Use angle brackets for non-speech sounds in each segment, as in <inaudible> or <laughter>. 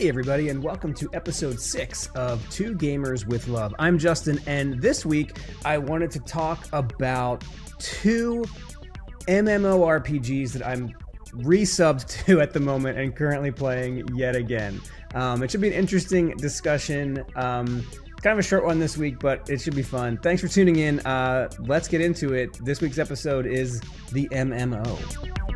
Hey, everybody, and welcome to episode six of Two Gamers with Love. I'm Justin, and this week I wanted to talk about two MMORPGs that I'm resubbed <laughs> to at the moment and currently playing yet again. Um, it should be an interesting discussion. Um, kind of a short one this week, but it should be fun. Thanks for tuning in. Uh, let's get into it. This week's episode is the MMO.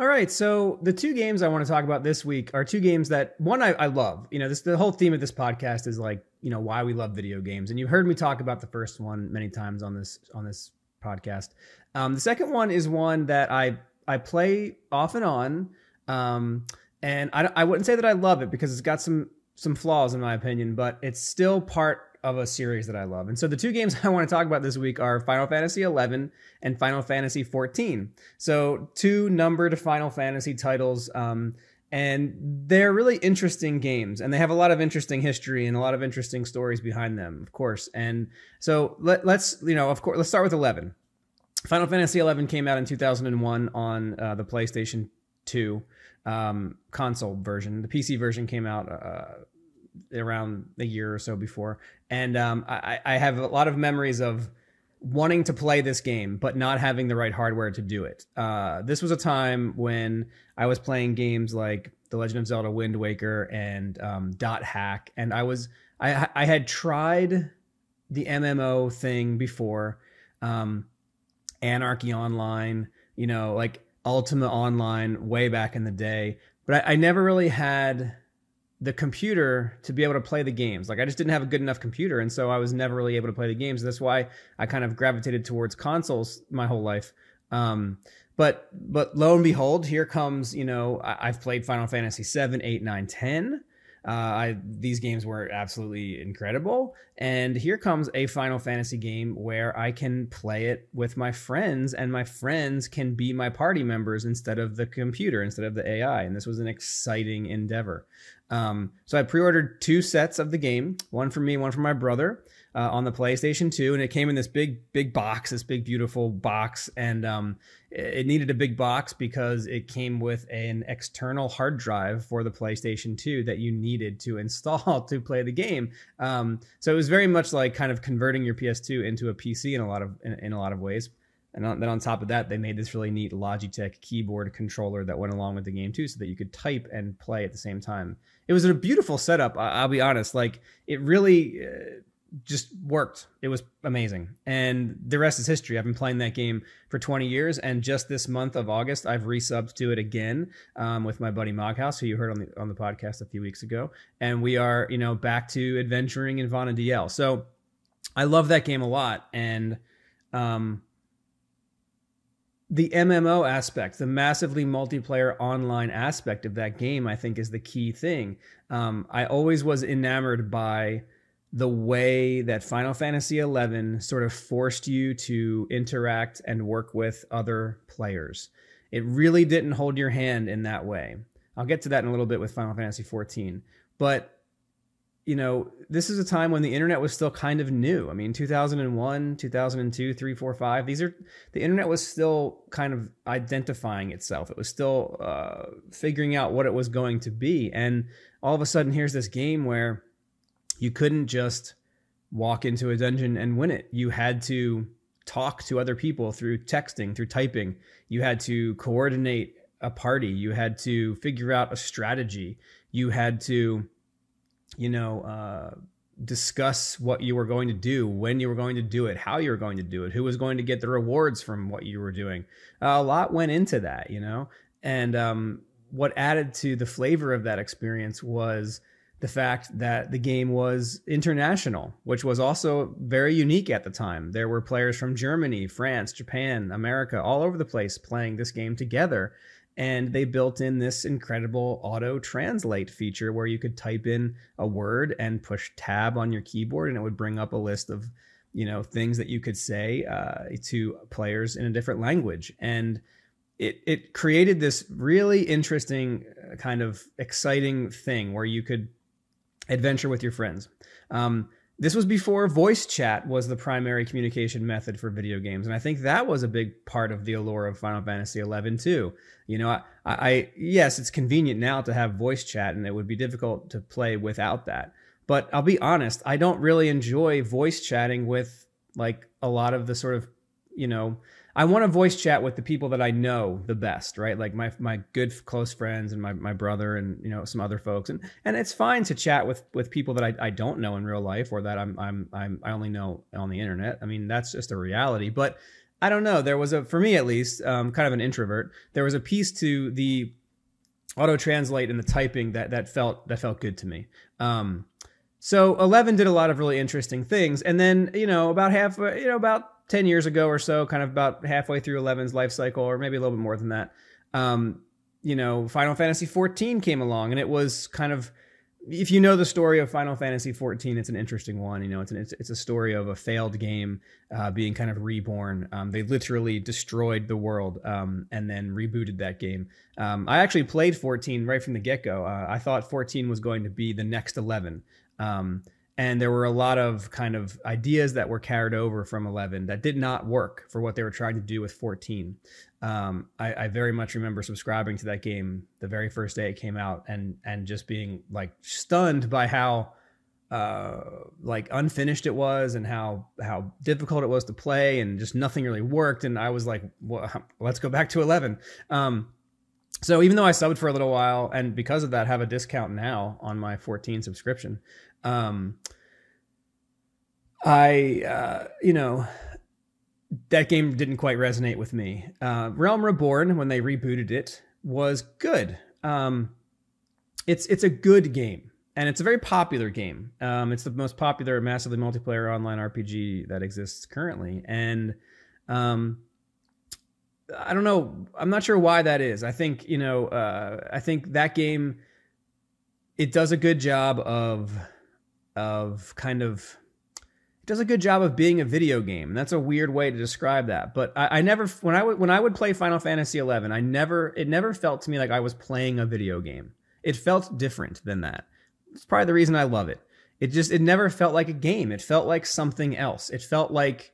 All right, so the two games I want to talk about this week are two games that one I, I, love. You know, this the whole theme of this podcast is like you know why we love video games, and you've heard me talk about the first one many times on this on this podcast. Um, the second one is one that I I play off and on, um, and I I wouldn't say that I love it because it's got some some flaws in my opinion, but it's still part of a series that I love. And so the two games <laughs> I want to talk about this week are Final Fantasy XI and Final Fantasy XIV. So two numbered Final Fantasy titles. Um, and they're really interesting games and they have a lot of interesting history and a lot of interesting stories behind them of course and so let, us you know of course let's start with 11 final fantasy 11 came out in 2001 on uh, the playstation 2 um, console version the pc version came out uh, around a year or so before, and um, I, I have a lot of memories of wanting to play this game but not having the right hardware to do it. Uh, this was a time when I was playing games like The Legend of Zelda: Wind Waker and um, Dot Hack, and I was I I had tried the MMO thing before, um, Anarchy Online, you know, like Ultima Online way back in the day, but I, I never really had the computer to be able to play the games. Like I just didn't have a good enough computer, and so I was never really able to play the games. That's why I kind of gravitated towards consoles my whole life. Um, but but lo and behold, here comes you know I, have played Final Fantasy 7, 8, 9, 10. Uh, I, these games were absolutely incredible. And here comes a Final Fantasy game where I can play it with my friends, and my friends can be my party members instead of the computer, instead of the AI. And this was an exciting endeavor. Um, so I pre-ordered two sets of the game, one for me, one for my brother, uh, on the PlayStation 2, and it came in this big, big box, this big, beautiful box, and um, it needed a big box because it came with an external hard drive for the PlayStation 2 that you needed to <laughs> install to play the game. Um, so it was very much like kind of converting your PS2 into a PC in a lot of in, in a lot of ways. And then on top of that, they made this really neat Logitech keyboard controller that went along with the game too, so that you could type and play at the same time. It was a beautiful setup. I'll be honest; like it really uh, just worked. It was amazing, and the rest is history. I've been playing that game for 20 years, and just this month of August, I've resubbed to it again um, with my buddy Moghouse, who you heard on the on the podcast a few weeks ago, and we are you know back to adventuring in Vana'diel. So I love that game a lot, and um, the MMO aspect, the massively multiplayer online aspect of that game, I think is the key thing. Um, I always was enamored by the way that Final Fantasy XI sort of forced you to interact and work with other players. It really didn't hold your hand in that way. I'll get to that in a little bit with Final Fantasy XIV. But you know, this is a time when the internet was still kind of new. I mean, 2001, 2002, 3, 4, 5, these are the internet was still kind of identifying itself. It was still uh, figuring out what it was going to be. And all of a sudden, here's this game where you couldn't just walk into a dungeon and win it. You had to talk to other people through texting, through typing. You had to coordinate a party. You had to figure out a strategy. You had to you know, uh, discuss what you were going to do, when you were going to do it, how you were going to do it, who was going to get the rewards from what you were doing. Uh, a lot went into that, you know, and um, what added to the flavor of that experience was the fact that the game was international, which was also very unique at the time. There were players from Germany, France, Japan, America, all over the place playing this game together and they built in this incredible auto translate feature where you could type in a word and push tab on your keyboard and it would bring up a list of you know things that you could say uh, to players in a different language. And it it created this really interesting uh, kind of exciting thing where you could adventure with your friends. Um, this was before voice chat was the primary communication method for video games, and I think that was a big part of the allure of Final Fantasy XI too. You know, I, I yes, it's convenient now to have voice chat, and it would be difficult to play without that. But I'll be honest, I don't really enjoy voice chatting with like a lot of the sort of you know I want to voice chat with the people that I know the best, right? Like my my good close friends and my, my brother and you know some other folks, and and it's fine to chat with with people that I, I don't know in real life or that I'm I'm I'm I only know on the internet. I mean that's just a reality, but I don't know. There was a for me at least, um, kind of an introvert. There was a piece to the auto translate and the typing that that felt that felt good to me. Um, so 11 did a lot of really interesting things, and then you know about half you know about 10 years ago or so, kind of about halfway through 11's life cycle, or maybe a little bit more than that, um, you know, Final Fantasy 14 came along, and it was kind of, if you know the story of Final Fantasy 14, it's an interesting one. You know, it's an, it's, it's a story of a failed game uh, being kind of reborn. Um, they literally destroyed the world um, and then rebooted that game. Um, I actually played 14 right from the get go. Uh, I thought 14 was going to be the next 11. And there were a lot of kind of ideas that were carried over from 11 that did not work for what they were trying to do with 14 um, I, I, very much remember subscribing to that game the very first day it came out and and just being like stunned by how uh, like unfinished it was and how how difficult it was to play and just nothing really worked. And i was like well, <laughs> let's go back to 11 um, so even though i subbed for a little while and because of that have a discount now on my 14 subscription um, I, uh, you know, that game didn't quite resonate with me. Uh, Realm Reborn, when they rebooted it, was good. Um, it's it's a good game, and it's a very popular game. Um, it's the most popular, massively multiplayer online RPG that exists currently, and um, I don't know. I'm not sure why that is. I think you know. Uh, I think that game it does a good job of of kind of it does a good job of being a video game. And that's a weird way to describe that. But I, I never when I would when I would play Final Fantasy XI, I never it never felt to me like I was playing a video game. It felt different than that. It's probably the reason I love it. It just it never felt like a game. It felt like something else. It felt like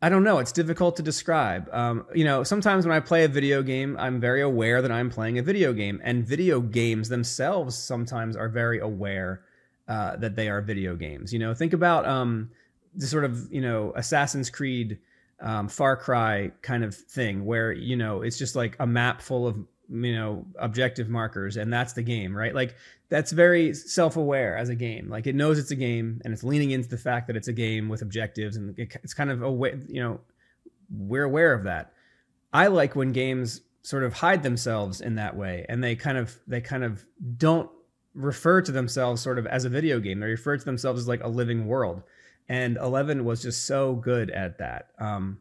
I don't know. It's difficult to describe. Um, you know, sometimes when I play a video game, I'm very aware that I'm playing a video game, and video games themselves sometimes are very aware uh, that they are video games. You know, think about um, the sort of you know Assassin's Creed, um, Far Cry kind of thing, where you know it's just like a map full of you know objective markers, and that's the game, right? Like that's very self-aware as a game. Like it knows it's a game, and it's leaning into the fact that it's a game with objectives, and it, it's kind of aware. You know, we're aware of that. I like when games sort of hide themselves in that way and they kind of they kind of don't refer to themselves sort of as a video game. They refer to themselves as like a living world. And 11 was just so good at that. Um,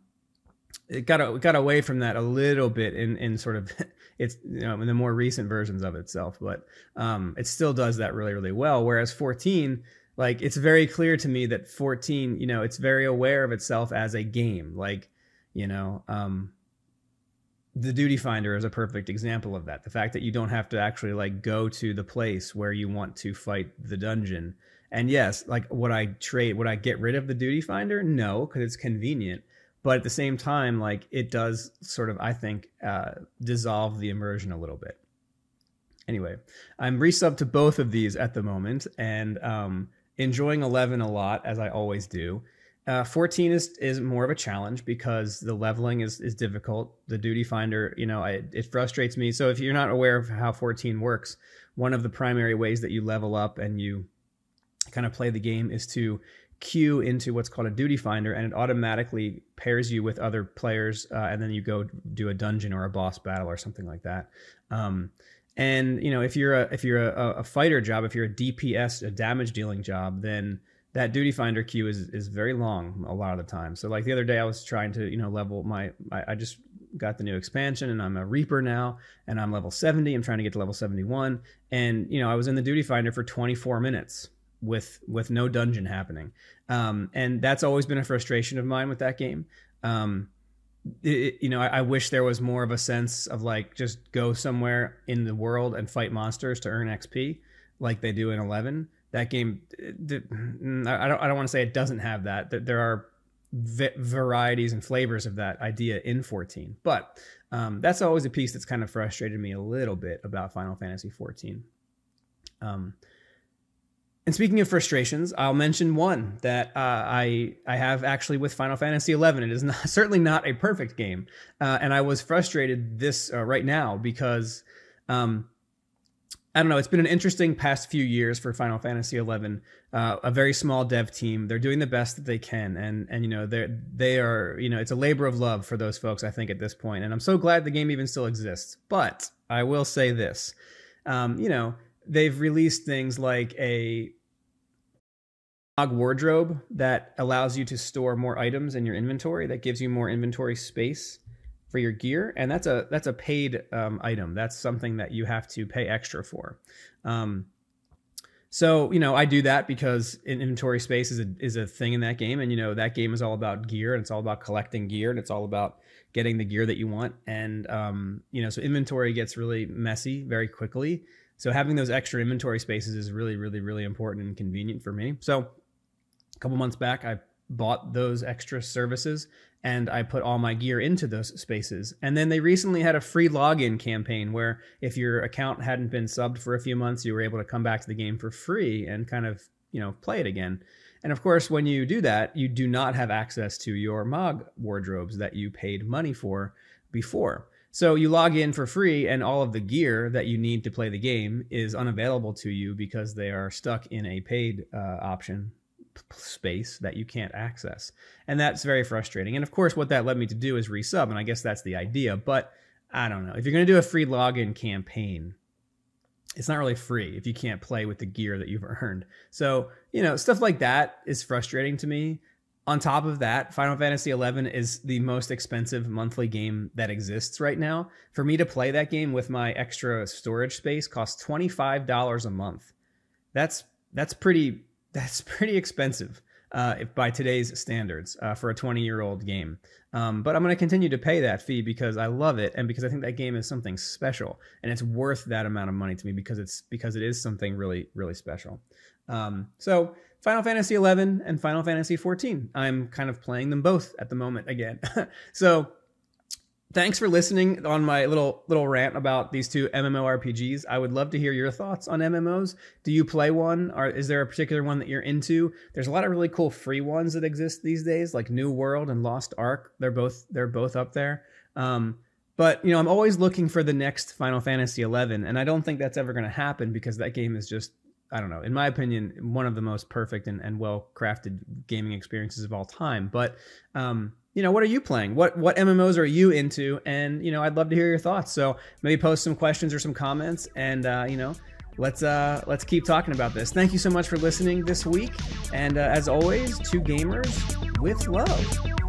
it got it got away from that a little bit in in sort of <laughs> it's you know in the more recent versions of itself, but um, it still does that really really well. Whereas 14, like it's very clear to me that 14, you know, it's very aware of itself as a game. Like you know, um, the duty finder is a perfect example of that. The fact that you don't have to actually like go to the place where you want to fight the dungeon. And yes like would i trade would i get rid of the duty finder? No because it's convenient. But at the same time like it does sort of i think uh, dissolve the immersion a little bit. Anyway i'm resub to both of these at the moment and um, enjoying 11 a lot as i always do uh, 14 is is more of a challenge because the leveling is is difficult. The duty finder, you know, I, it frustrates me. So if you're not aware of how 14 works, one of the primary ways that you level up and you kind of play the game is to queue into what's called a duty finder, and it automatically pairs you with other players, uh, and then you go do a dungeon or a boss battle or something like that. Um, and you know, if you're a if you're a, a fighter job, if you're a DPS, a damage dealing job, then that duty finder queue is is very long a lot of the time. So like the other day, I was trying to you know level my I, just got the new expansion and I'm a Reaper now and I'm level 70. I'm trying to get to level 71, and you know I was in the duty finder for 24 minutes with with no dungeon happening, um, and that's always been a frustration of mine with that game. Um, it, you know, I, I, wish there was more of a sense of like just go somewhere in the world and fight monsters to earn XP like they do in 11 that game, mm, I don't I don't want to say it doesn't have that. There are varieties and flavors of that idea in 14, but um, that's always a piece that's kind of frustrated me a little bit about Final Fantasy 14. Um, and speaking of frustrations, I'll mention one that uh, I I have actually with Final Fantasy XI. It is not, <laughs> certainly not a perfect game, uh, and I was frustrated this uh, right now because um, I don't know. It's been an interesting past few years for Final Fantasy XI. Uh, a very small dev team. They're doing the best that they can, and and you know they they are you know it's a labor of love for those folks. I think at this point, and I'm so glad the game even still exists. But I will say this, um, you know they've released things like a wardrobe that allows you to store more items in your inventory that gives you more inventory space for your gear and that's a that's a paid um, item. That's something that you have to pay extra for. Um, so you know i do that because inventory space is a, is a thing in that game and you know that game is all about gear and it's all about collecting gear and it's all about getting the gear that you want. And um, you know so inventory gets really messy very quickly. So having those extra inventory spaces is really, really, really important and convenient for me. So a couple months back, I bought those extra services and I put all my gear into those spaces. And then they recently had a free login campaign where if your account hadn't been subbed for a few months, you were able to come back to the game for free and kind of, you know, play it again. And of course, when you do that, you do not have access to your MOG wardrobes that you paid money for before. So you log in for free, and all of the gear that you need to play the game is unavailable to you because they are stuck in a paid uh, option space that you can't access. And that's very frustrating. And of course, what that led me to do is resub, and I guess that's the idea. But I don't know. If you're going to do a free login campaign, it's not really free if you can't play with the gear that you've <laughs> earned. So, you know, stuff like that is frustrating to me on top of that, Final Fantasy XI is the most expensive monthly game that exists right now. For me to play that game with my extra storage space costs twenty five dollars a month. That's that's pretty that's <laughs> pretty expensive uh, if by today's standards uh, for a twenty year old game. Um, but I'm going to continue to pay that fee because I love it and because I think that game is something special and it's worth that amount of money to me because it's because it is something really really special. Um, so Final Fantasy 11 and Final Fantasy 14. I'm kind of playing them both at the moment again. <laughs> so thanks for listening on my little little rant about these two MMORPGs. I would love to hear your thoughts on MMOs. Do you play one? Or is there a particular one that you're into? There's a lot of really cool free ones that exist these days, like New World and Lost Ark. They're both they're both up there. Um, but you know, I'm always looking for the next Final Fantasy 11, and I don't think that's ever going to happen because that game is just I don't know, in my opinion, one of the most perfect and, and well crafted gaming experiences of all time. But um, you know, what are you playing? What what MMOs are you into? And you know, I'd love to hear your thoughts. So maybe post some questions or some comments, and uh, you know, let's uh, let's keep talking about this. Thank you so much for listening this week, and uh, as always, two gamers with love.